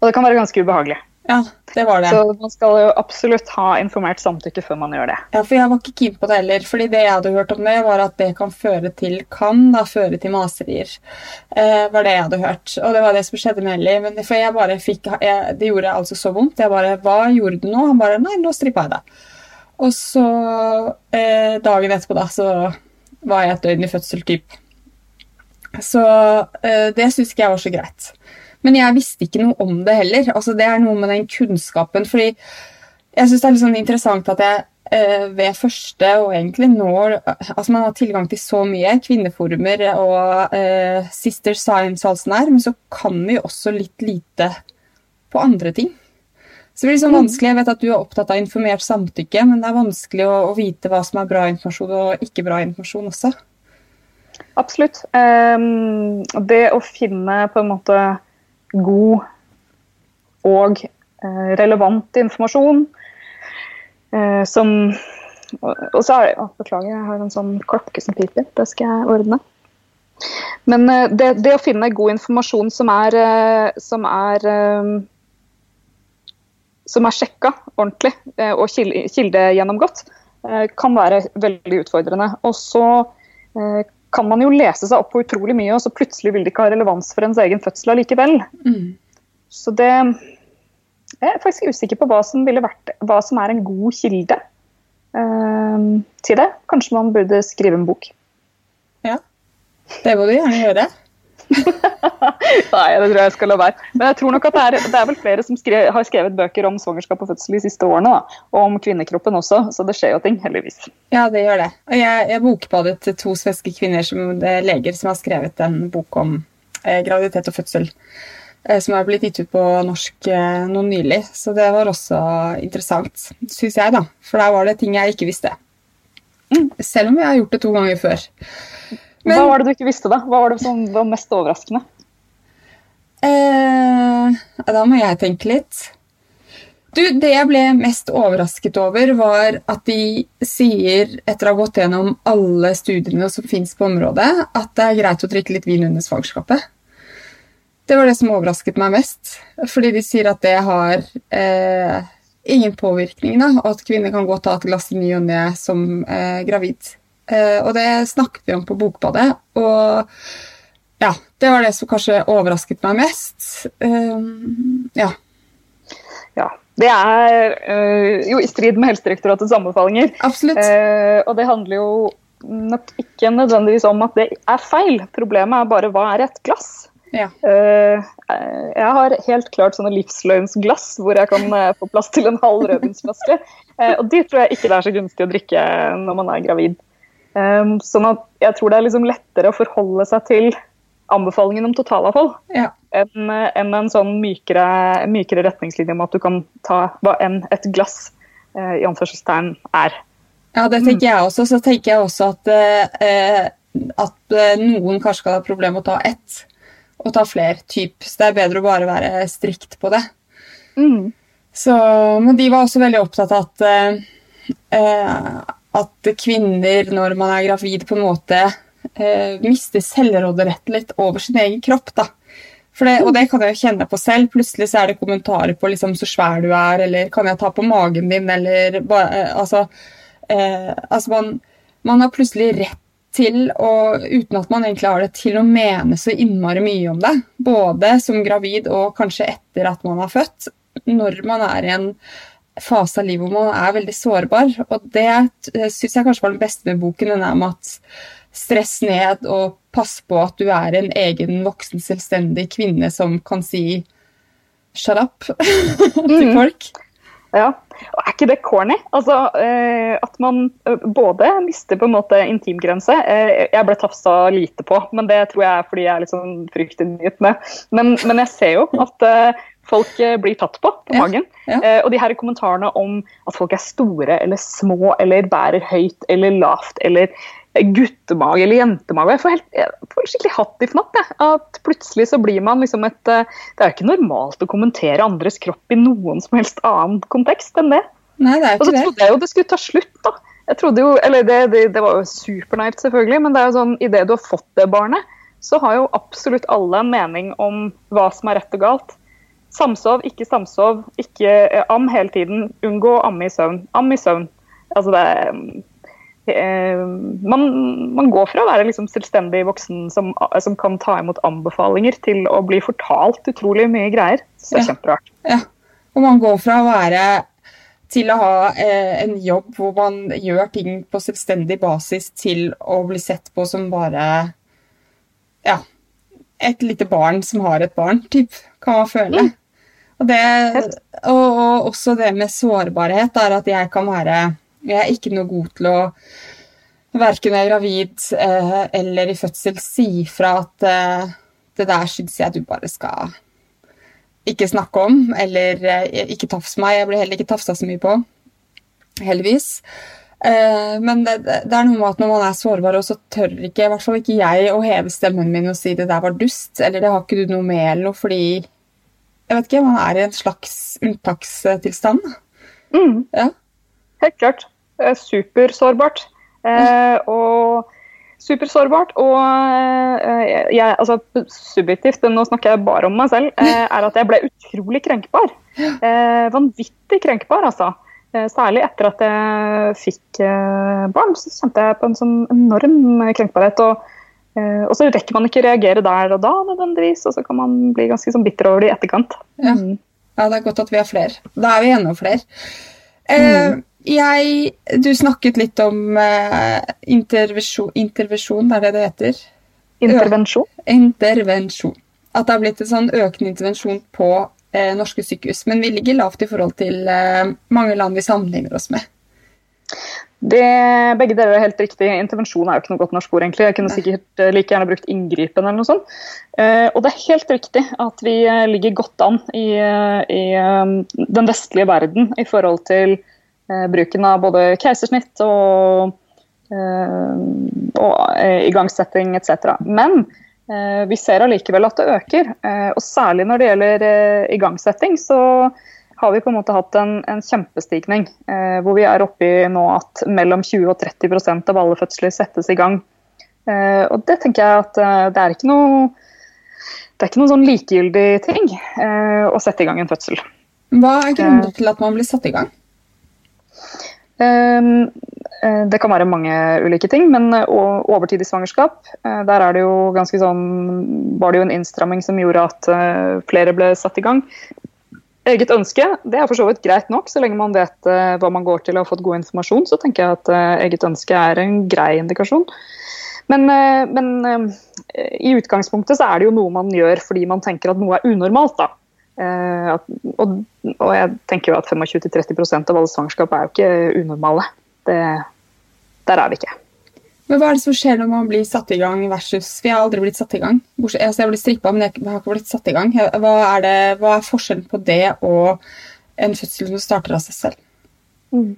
Og det kan være ganske ubehagelig. Ja, det var det. Så man skal jo absolutt ha informert samtykke før man gjør det. Ja, for jeg var ikke keen på det heller. fordi det jeg hadde hørt om det, var at det kan føre til kan da føre til maserier. Eh, var det jeg hadde hørt. Og det var det som skjedde med Ellie. Men for jeg bare fikk jeg, Det gjorde altså så vondt. Jeg bare Hva gjorde du nå? Han bare Nei, nå strippa jeg deg. Og så eh, dagen etterpå, da, så var jeg et døgn i fødsel, typ. Så eh, det syns ikke jeg var så greit. Men jeg visste ikke noe om det heller. Altså, det er noe med den kunnskapen. fordi jeg syns det er litt sånn interessant at jeg eh, ved første og egentlig nå altså Man har tilgang til så mye kvinneforumer og eh, Sister Science og alt sånt her, men så kan vi også litt lite på andre ting. Så det blir sånn vanskelig, Jeg vet at du er opptatt av informert samtykke, men det er vanskelig å, å vite hva som er bra informasjon og ikke bra informasjon også. Absolutt. Um, det å finne på en måte god og eh, relevant informasjon. Eh, som Og så er det Beklager, jeg har en sånn klokke som piper. Det skal jeg ordne. Men eh, det, det, å finne god informasjon som er, som er som er sjekka ordentlig og kildegjennomgått, kan være veldig utfordrende. Og så kan man jo lese seg opp på utrolig mye, og så plutselig vil det ikke ha relevans for ens egen fødsel allikevel. Mm. Så det Jeg er faktisk usikker på hva som ville vært hva som er en god kilde uh, til det. Kanskje man burde skrive en bok. Ja, det må du gjerne gjøre. Nei, det tror jeg jeg skal la være. Men jeg tror nok at det er, det er vel flere som skrev, har skrevet bøker om svangerskap og fødsel de siste årene. Da. Og om kvinnekroppen også, så det skjer jo ting, heldigvis. Ja, det gjør det. Og jeg, jeg bokbadet to svenske kvinner, som, leger, som har skrevet en bok om eh, graviditet og fødsel. Eh, som har blitt gitt ut på norsk eh, noe nylig. Så det var også interessant, syns jeg, da. For der var det ting jeg ikke visste. Mm. Selv om jeg har gjort det to ganger før. Men, Hva var det du ikke visste, da? Hva var det som var mest overraskende? Eh, da må jeg tenke litt. Du, Det jeg ble mest overrasket over, var at de sier, etter å ha gått gjennom alle studiene som fins på området, at det er greit å drikke litt vin under svangerskapet. Det var det som overrasket meg mest. Fordi de sier at det har eh, ingen påvirkning. da, Og at kvinner kan gå og ta et glass i ny og ne som eh, gravid. Eh, og det snakket vi om på Bokbadet. Og ja, det var det som kanskje overrasket meg mest. Eh, ja. ja. Det er øh, jo i strid med Helsedirektoratets anbefalinger. Absolutt. Og det handler jo nok ikke nødvendigvis om at det er feil. Problemet er bare hva er et glass? Ja. Jeg har helt klart sånne livsløgnsglass hvor jeg kan få plass til en halv rødvinsflaske. Og de tror jeg ikke det er så gunstig å drikke når man er gravid. Um, sånn at jeg tror det er liksom lettere å forholde seg til anbefalingen om totalavfall ja. enn en en sånn mykere, mykere, retningslinje om at du kan ta hva enn et glass uh, i anførselstegn er. Ja, det tenker jeg også. Så tenker jeg også at, uh, at uh, noen kanskje kan ha problemer med å ta ett og ta flere typ. Så det er bedre å bare være strikt på det. Mm. Så, men de var også veldig opptatt av at at kvinner, når man er gravid, på en måte eh, mister selvråderett litt over sin egen kropp. da. Det, og det kan jeg jo kjenne på selv. Plutselig så er det kommentarer på liksom, 'så svær du er', eller 'kan jeg ta på magen din', eller bare, altså, eh, altså man, man, har plutselig rett til, og uten at man egentlig har det, til å mene så innmari mye om det. Både som gravid og kanskje etter at man har født. Når man er i en fase av livet hvor man er veldig sårbar. Og det syns jeg kanskje var den beste med boken, den er med at stress ned og pass på at du er en egen voksen, selvstendig kvinne som kan si shut up til mm. folk. Ja, og Er ikke det corny? Altså, eh, At man eh, både mister på en måte intimgrense eh, Jeg ble tafsa lite på, men det tror jeg er fordi jeg er litt sånn fryktinngytende. Men, men jeg ser jo at eh, folk eh, blir tatt på på magen. Ja. ja. og de her kommentarene om at folk er store eller små eller bærer høyt eller lavt eller guttemage eller jentemage. Jeg får, helt, jeg får skikkelig hatt i fnatt. Jeg. At plutselig så blir man liksom et eh, Det er jo ikke normalt å kommentere andres kropp i noen som helst annen kontekst enn det. Nei, det er ikke Og så trodde jeg jo det skulle ta slutt, da. Jeg trodde jo, eller Det, det, det var jo supernaivt, selvfølgelig, men det er jo sånn, idet du har fått det barnet, så har jo absolutt alle en mening om hva som er rett og galt. Samsov, ikke samsov, ikke eh, am hele tiden. Unngå å amme i søvn. Am i søvn. Altså det Eh, man, man, går fra å være liksom selvstendig voksen som, som, kan ta imot anbefalinger, til å bli fortalt utrolig mye greier. Så det er ja. kjemperart. Ja. Og man går fra å være til å ha eh, en jobb hvor man gjør ting på selvstendig basis, til å bli sett på som bare ja, et lite barn som har et barn, typ, kan man føle. Mm. Og, det, og, og, også det med sårbarhet er at jeg kan være jeg er ikke noe god til å verken er gravid eh, eller i fødsel si fra at eh, det der syns jeg du bare skal ikke snakke om, eller eh, ikke tafse meg. Jeg blir heller ikke tafsa så mye på, heldigvis. Eh, men det, det, er noe med at når man er sårbar, og så tør ikke i hvert fall ikke jeg å heve stemmen min og si det der var dust, eller det har ikke du noe med, eller noe, fordi jeg vet ikke, man er i en slags unntakstilstand. Mm. Ja. Helt klart. Supersårbart. Eh, og supersårbart. Og eh, jeg, altså, subjektivt, nå snakker jeg bare om meg selv, eh, er at jeg ble utrolig krenkbar. Eh, vanvittig krenkbar, altså. Eh, særlig etter at jeg fikk eh, barn, så kjente jeg på en sånn enorm krenkbarhet. og og så rekker man ikke reagere der og da, nødvendigvis, og så kan man bli ganske sånn bitter over det i etterkant. Ja. Mm. ja. det er godt at vi er flere. Da er vi enda flere. Mm jeg Du snakket litt om eh, intervensjon, intervensjon, er det det heter? Intervensjon? intervensjon. At det har blitt en sånn økende intervensjon på eh, norske sykehus. Men vi ligger lavt i forhold til eh, mange land vi sammenligner oss med. Det, begge deler er helt riktig. Intervensjon er jo ikke noe godt norsk ord. egentlig. Jeg kunne sikkert like gjerne brukt inngripen eller noe sånt. Uh, og det er helt riktig at vi ligger godt an i, i den vestlige verden i forhold til Eh, bruken av både keisersnitt og, eh, og eh, igangsetting etc. Men vi ser allikevel at det øker. Og særlig når det gjelder igangsetting, så har vi på en måte hatt en, en kjempestigning. Hvor vi er oppe i nå at mellom 20 og 30% av alle fødsler settes i gang. Og det tenker jeg at det er ikke noe det er ikke noen sånn likegyldig ting å sette i gang en fødsel. Hva er grunnen til at man blir satt i gang? Ehm, eh, det kan være mange ulike ting, men overtidig overtid i svangerskap, eh, der er det jo ganske sånn Var det jo en innstramming som gjorde at flere ble satt i gang. Eget ønske det er for så vidt greit nok, så lenge man vet hva man går til og har fått god informasjon. Så tenker jeg at eget ønske er en grei indikasjon. Men, men i utgangspunktet så er det jo noe man gjør fordi man tenker at noe er unormalt. da. At, og, og, jeg tenker jo at 25-30% av alle svangerskap er jo ikke unormale. Det, der er vi ikke. Men Hva er det som skjer når man blir satt i gang versus Vi har aldri blitt satt i gang. Altså, jeg har blitt strippa, men jeg har ikke blitt satt i gang. Hva er, det, hva er forskjellen på det og en fødsel som starter av seg selv? Mm.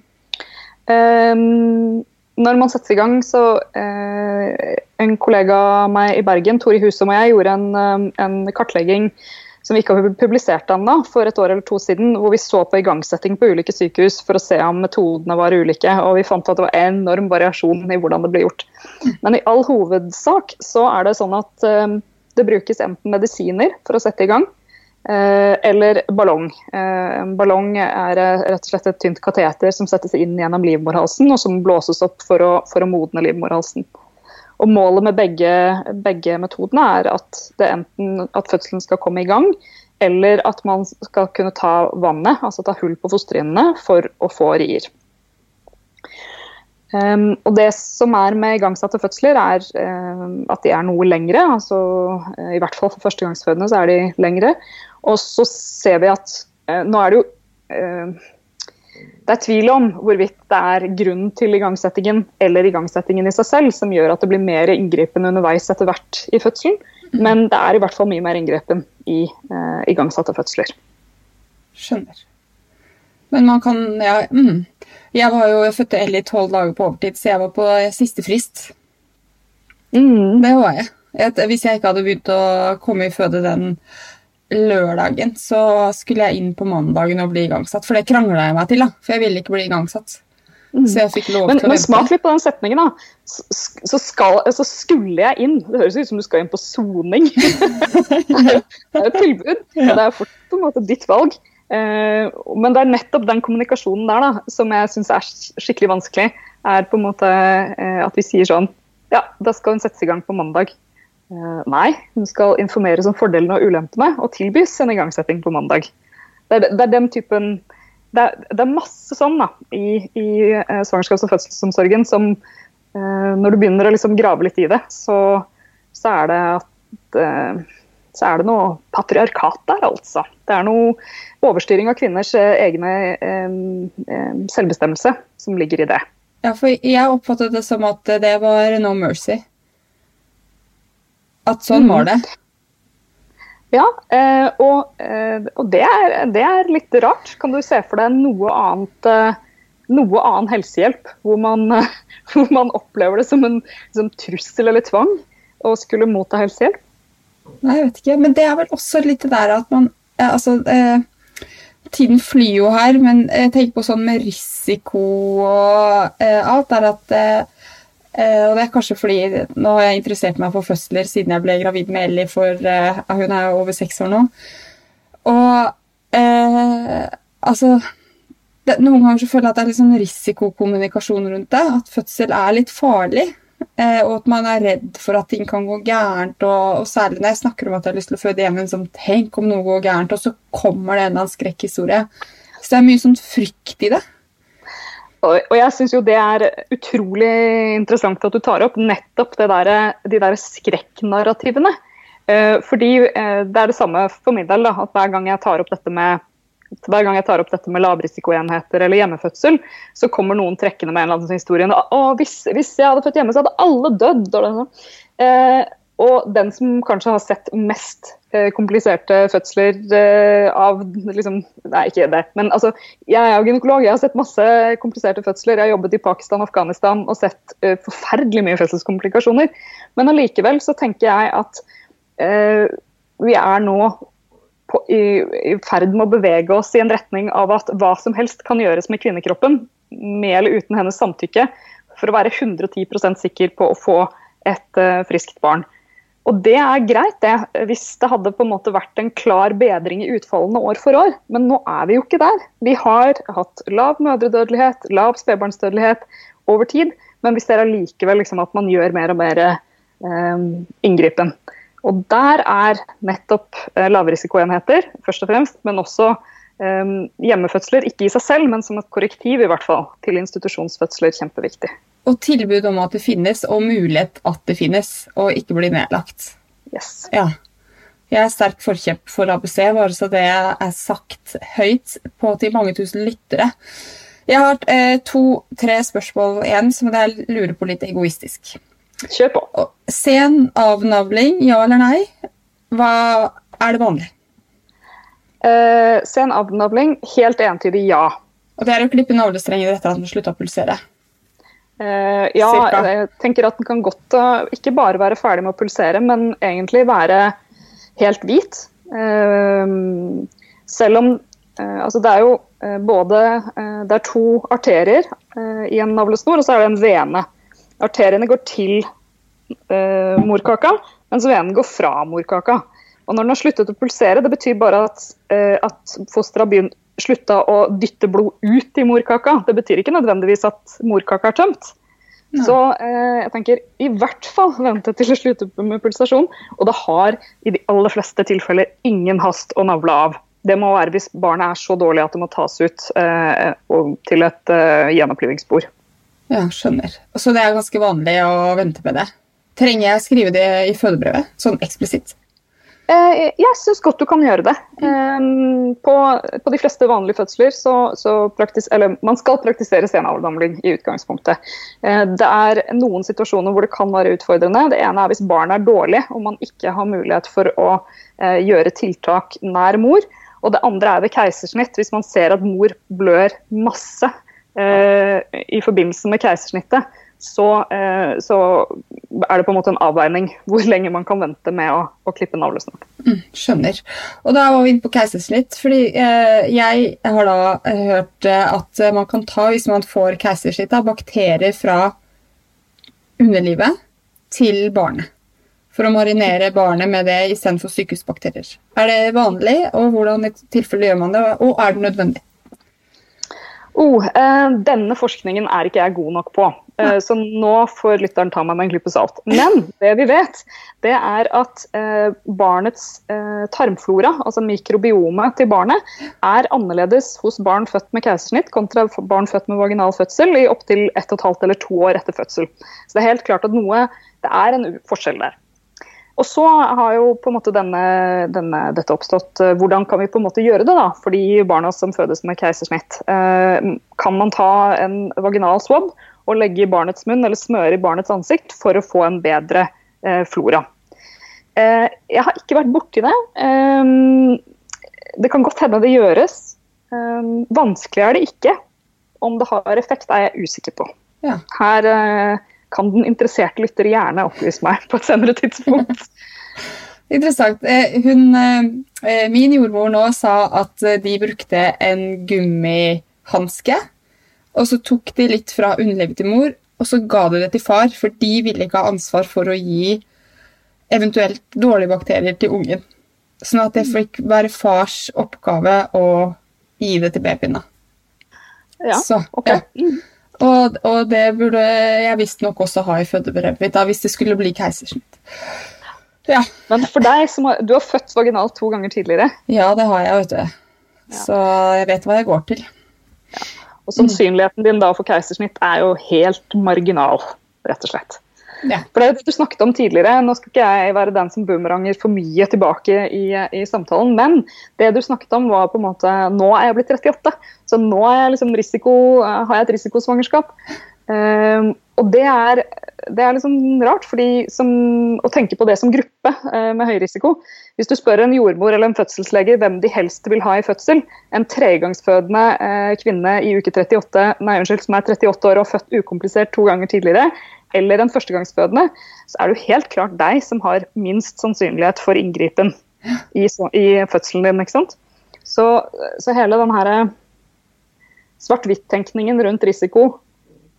Um, når man settes i gang, så uh, En kollega av meg i Bergen, Tori Husum og jeg, gjorde en, en kartlegging som vi ikke har publisert ennå, for et år eller to siden, hvor vi så på igangsetting på ulike sykehus for å se om metodene var ulike. Og vi fant at det var enorm variasjon i hvordan det ble gjort. Men i all hovedsak så er det sånn at eh, Det brukes enten medisiner for å sette i gang, eh, eller ballong. Eh, ballong er eh, rett og slett et tynt kateter som settes inn gjennom livmorhalsen, og som blåses opp for å, for å modne livmorhalsen. Og Målet med begge, begge metodene er at, enten, at fødselen skal komme i gang, eller at man skal kunne ta vannet, altså ta hull på fosterhinnene, for å få rier. Um, og Det som er med igangsatte fødsler, er um, at de er noe lengre. altså uh, I hvert fall for førstegangsfødende så er de lengre. Og så ser vi at uh, nå er det jo uh, det er tvil om hvorvidt det er grunnen til igangsettingen eller igangsettingen i seg selv som gjør at det blir mer inngripende underveis etter hvert i fødselen. Men det er i hvert fall mye mer inngrepen i igangsatte fødsler. Skjønner. Men man kan ja, mm. Jeg var jo født Ellie tolv dager på overtid, så jeg var på siste frist. Mm. Det var jeg. Hvis jeg ikke hadde begynt å komme i føde den lørdagen, så skulle jeg inn på mandagen og bli igangsatt. For det krangla jeg meg til, da. For jeg ville ikke bli igangsatt. Mm. Så jeg fikk lov men, til å Men smak litt på den setningen, da. Så, skal, så, skulle jeg inn. Det høres ut som du skal inn på soning. det er et tilbud. Og det er fort på en måte ditt valg. Eh, men det er nettopp den kommunikasjonen der da, som jeg syns er skikkelig vanskelig. er på en måte eh, At vi sier sånn Ja, da skal hun settes i gang på mandag. Eh, nei, hun skal informeres om fordelene og ulempene og tilbys en igangsetting på mandag. Det er, det er den typen det er, det er, masse sånn da, i, i svangerskaps- og fødselsomsorgen som Når du begynner å liksom grave litt i det, så, så er det at så er det noe patriarkat der, altså. Det er noe overstyring av kvinners eh, egne eh, eh, selvbestemmelse som ligger i det. Ja, for jeg oppfattet det som at det var no mercy. At sånn var det. Ja, og, og det, er, det, er, litt rart. Kan du se for deg noe annet noe annen helsehjelp hvor man, hvor man opplever det som en som trussel eller tvang å skulle motta helsehjelp? Nei, jeg vet ikke. Men det er vel også litt det der at man Altså eh, Tiden flyr jo her, men jeg tenker på sånn med risiko og eh, alt. er at eh, eh, Og det er kanskje fordi nå har jeg interessert meg for fødsler siden jeg ble gravid med Ellie for eh, Hun er over seks år nå. Og eh, altså det, Noen ganger så føler jeg at det er litt sånn risikokommunikasjon rundt det. At fødsel er litt farlig. Eh, og at man er redd for at ting kan gå gærent. Og, og, særlig når jeg snakker om at jeg har lyst til å føde hjemme, som tenk om noe går gærent, og så kommer det en eller annen skrekkhistorie. Så det er mye sånn frykt i det. Og jeg syns jo det er utrolig interessant at du tar opp nettopp der, de der skrekknarrativene. Eh, fordi eh, det er det samme for min del, at hver gang jeg tar opp dette med hver gang jeg tar opp dette med lavrisikoenheter eller hjemmefødsel, så kommer noen trekkende med en eller annen historie. Å, hvis, hvis, jeg hadde født hjemme, så hadde alle dødd. Og, eh, og den som kanskje har sett mest eh, kompliserte fødsler eh, av liksom, Nei, ikke det. Men altså, jeg er jo gynekolog. Jeg har sett masse kompliserte fødsler. Jeg har jobbet i Pakistan og Afghanistan og sett eh, forferdelig mye fødselskomplikasjoner. Men allikevel så tenker jeg at eh, vi er nå på, i, i ferd med å bevege oss i en retning av at hva som helst kan gjøres med kvinnekroppen, med eller uten hennes samtykke, for å være 110% sikker på å få et uh, friskt barn. Og det er greit, det, hvis det hadde på en måte vært en klar bedring i utfallene år for år. Men nå er vi jo ikke der. Vi har hatt lav mødredødelighet, lav spedbarnsdødelighet over tid. Men vi ser allikevel liksom at man gjør mer og mer eh, inngripen. Og der er nettopp eh, lavrisikoenheter først og fremst, men også eh, hjemmefødsler, ikke i seg selv, men som et korrektiv i hvert fall, til institusjonsfødsler, kjempeviktig. Og tilbud om at det finnes, og mulighet at det finnes, og ikke bli nedlagt. Yes. Ja. Jeg er sterk forkjemper for ABC, bare så det er sagt høyt på til mange tusen lyttere. Jeg har eh, to-tre spørsmål igjen som jeg lurer på litt egoistisk. Kjør på. Sen avnavling, ja eller nei? Hva er det vanlig? Uh, sen avnavling, helt entydig ja. Og det er å klippe navlestrenger etter at den slutta å pulsere? Uh, ja, Cirka. jeg tenker at den kan godt uh, ikke bare være ferdig med å pulsere, men egentlig være helt hvit. Eh, selv om Altså det er jo både Det er to arterier i en navlesnor, og så er det en vene. Arteriene går til morkaka, mens venen går fra morkaka. Og når den har sluttet å pulsere, det betyr bare at, eh, at fosteret har slutta å dytte blod ut i morkaka. Det betyr ikke nødvendigvis at morkaka er tømt. Nei. Så eh, jeg tenker i hvert fall vente til det slutter med pulsasjon. Og det har i de aller fleste tilfeller ingen hast å navle av. Det må være hvis barnet er så dårlig at det må tas ut eh, til et eh, gjenopplivingsspor. Ja, skjønner. Så det er ganske vanlig å vente med det. Trenger jeg skrive det i fødebrevet, sånn eksplisitt? Eh, jeg syns godt du kan gjøre det. Ehm, på, på de fleste vanlige fødsler så, så praktis, eller man skal praktisere senavlamling i utgangspunktet. Eh, det er noen situasjoner hvor det kan være utfordrende. Det ene er hvis barnet er dårlig og man ikke har mulighet for å eh, gjøre tiltak nær mor. Og det andre er ved keisersnitt, hvis man ser at mor blør masse i forbindelse med keisersnittet så, eh, så, er det på en måte en avveining hvor lenge man kan vente med å, å klippe navlesnor. Mm, skjønner. Og da var vi inne på keisersnitt. fordi eh, Jeg har da eh, hørt eh, at man kan ta, hvis man får keisersnitt, bakterier fra underlivet til barnet. For å marinere barnet med det istedenfor sykehusbakterier. Er det vanlig, og hvordan i tilfelle gjør man det, og er det nødvendig? Oh, eh, denne forskningen er ikke jeg god nok på, eh, så nå får lytteren ta meg med en klype salt. Men det vi vet, det er at eh, barnets eh, tarmflora, altså mikrobiomet til barnet, er annerledes hos barn født med keisersnitt kontra barn født med vaginal fødsel i opptil 1 12 eller 2 år etter fødsel. Så det er helt klart at noe, det er en forskjell der. Og så har jo på en måte denne, denne, dette oppstått. Eh, hvordan kan vi på en måte gjøre det da, for de barna som fødes med keisersnitt? Eh, kan man ta en vaginal swab og legge i barnets munn eller smøre i barnets ansikt for å få en bedre eh, flora? Eh, jeg har ikke vært borti det. Eh, det kan godt hende det gjøres. Eh, vanskelig er det ikke. Om det har effekt, er jeg usikker på. Ja. Her kan den interesserte lytter gjerne opplyse meg på et senere tidspunkt. Interessant. Eh, hun, eh, min jordmor nå sa at de brukte en gummihanske. Og så tok de litt fra underlivet til mor, og så ga de det til far, for de ville ikke ha ansvar for å gi eventuelt dårlige bakterier til ungen. Sånn at det fikk være fars oppgave å gi det til babyen. Ja, så, ok. Ja. Og, og, det burde jeg visstnok også ha i fødebrevet mitt hvis det skulle bli keisersnitt. Ja. Men for deg som har, Du har født vaginalt to ganger tidligere? Ja, det har jeg, vet du. Ja. Så jeg vet hva jeg går til. Ja. Og sannsynligheten din da for keisersnitt er jo helt marginal, rett og slett. Ja. For det du snakket om tidligere. Nå skal ikke jeg være den som boomeranger for mye tilbake i, i, samtalen, men det du snakket om var på en måte Nå er jeg blitt 38, så nå jeg liksom risiko, har jeg et risikosvangerskap. Um, og det er, det er liksom rart, fordi som, å tenke på det som gruppe uh, med høy risiko. Hvis du spør en jordmor eller en fødselslege hvem de helst vil ha i fødsel, en tregangsfødende uh, kvinne i uke 38, nei, unnskyld, som er 38 år og født ukomplisert to ganger tidligere, eller en førstegangsfødende, så er det jo helt klart deg som har minst sannsynlighet for inngripen i, i fødselen din. ikke sant? Så, så hele den her eh, svart-hvitt-tenkningen rundt risiko,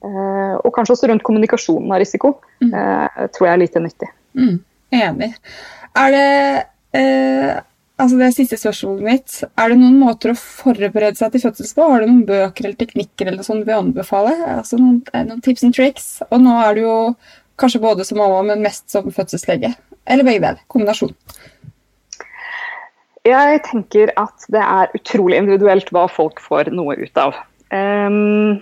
eh, og kanskje også rundt kommunikasjonen av risiko, mm. eh, tror jeg er lite nyttig. Mm. Enig. Er det eh, altså det siste spørsmålet mitt. Er det noen måter å forberede seg til fødsel på? Har du noen bøker eller teknikker eller sånn du vil anbefale? Altså noen, noen, tips and tricks? Og nå er du jo kanskje både som mamma, men mest som fødselslege. Eller begge deler. Kombinasjon. Jeg tenker at det er utrolig individuelt hva folk får noe ut av. Um,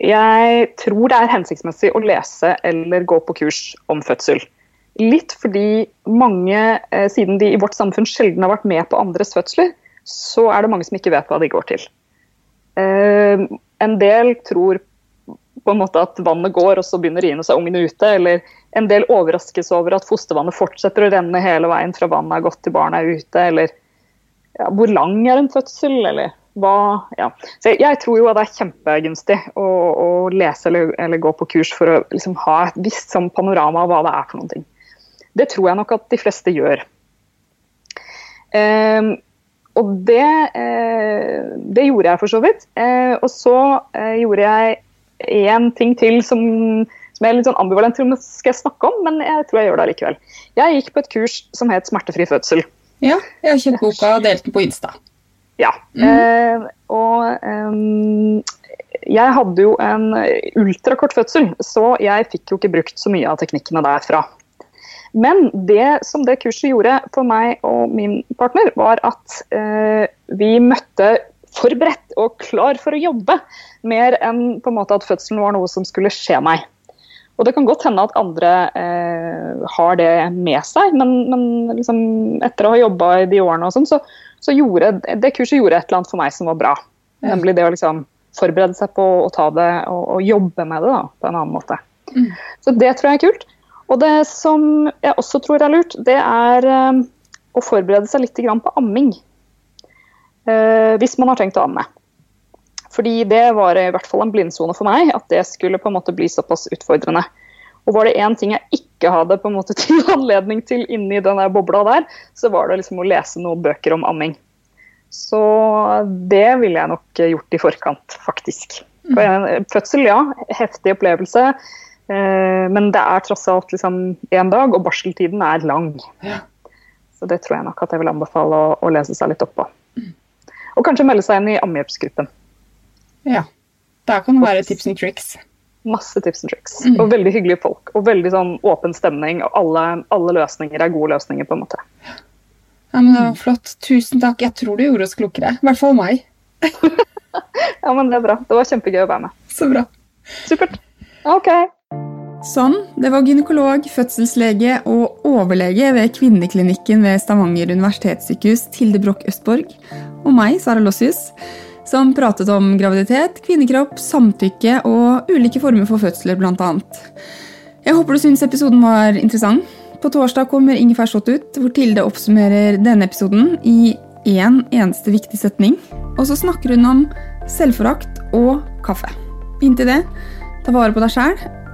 jeg tror det er hensiktsmessig å lese eller gå på kurs om fødsel. Litt fordi mange, eh, siden de i vårt samfunn sjelden har vært med på andres fødsler, så er det mange som ikke vet hva de går til. Eh, en del tror på en måte at vannet går, og så begynner riene seg ungene ute. Eller en del overraskes over at fostervannet fortsetter å renne hele veien fra vannet er gått til barnet er ute. Eller ja, hvor lang er en fødsel, eller hva ja. Så jeg, tror jo at det er kjempegunstig å, å lese eller, eller, gå på kurs for å liksom, ha et visst sånn panorama av hva det er for noen ting. Det tror jeg nok at de fleste gjør. Eh, og det, eh, det, gjorde jeg for så vidt. Eh, og så eh, gjorde jeg én ting til som, som jeg er litt sånn ambivalent til om jeg skal snakke om, men jeg tror jeg gjør det allikevel. Jeg gikk på et kurs som het Smertefri fødsel. Ja, jeg har kjøpt boka og delt den på Insta. Ja. Mm. Eh, og um, jeg hadde jo en ultrakort fødsel, så jeg fikk jo ikke brukt så mye av teknikkene derfra. Men det som det kurset gjorde for meg og min partner, var at eh, vi møtte forberedt og klar for å jobbe, mer enn på en måte at fødselen var noe som skulle skje meg. Og Det kan godt hende at andre eh, har det med seg, men, men liksom, etter å ha jobba i de årene, og sånn, så, så, gjorde det kurset gjorde et eller annet for meg som var bra. Nemlig det å liksom, forberede seg på å ta det og, og jobbe med det da, på en annen måte. Mm. Så det tror jeg er kult. Og det som jeg også tror er lurt, det er eh, å forberede seg litt på amming. Eh, hvis man har tenkt å amme. Fordi det var i hvert fall en blindsone for meg, at det skulle på en måte bli såpass utfordrende. Og var det én ting jeg ikke hadde på en måte til anledning til inni den bobla der, så var det liksom å lese noen bøker om amming. Så det ville jeg nok gjort i forkant, faktisk. For fødsel, ja. Heftig opplevelse. Eh, men det er tross alt liksom én dag, og barseltiden er lang. Ja. Så det tror jeg nok at jeg vil anbefale å, å lese seg litt opp på. Og kanskje melde seg inn i ammehjelpsgruppen. Ja. Der kan det være tips and tricks. Masse tips and tricks. Mm. Og veldig hyggelige folk. Og veldig sånn åpen stemning. Og alle, alle, løsninger er gode løsninger, på en måte. Ja, men det var Flott. Tusen takk. Jeg tror du gjorde oss klokere. I hvert fall meg. ja, men det er bra. Det var kjempegøy å være med. Så bra. Supert. Ok. Sånn, det var gynekolog, fødselslege og overlege ved kvinneklinikken ved Stavanger universitetssykehus, Tilde Broch Østborg, og meg, Sara Lossius, som pratet om graviditet, kvinnekropp, samtykke og ulike former for fødsler, bl.a. Jeg håper du syns episoden var interessant. På torsdag kommer Ingefær Slått ut, hvor Tilde oppsummerer denne episoden i én eneste viktig setning. Og så snakker hun om selvforakt og kaffe. Inntil det, ta vare på deg sjæl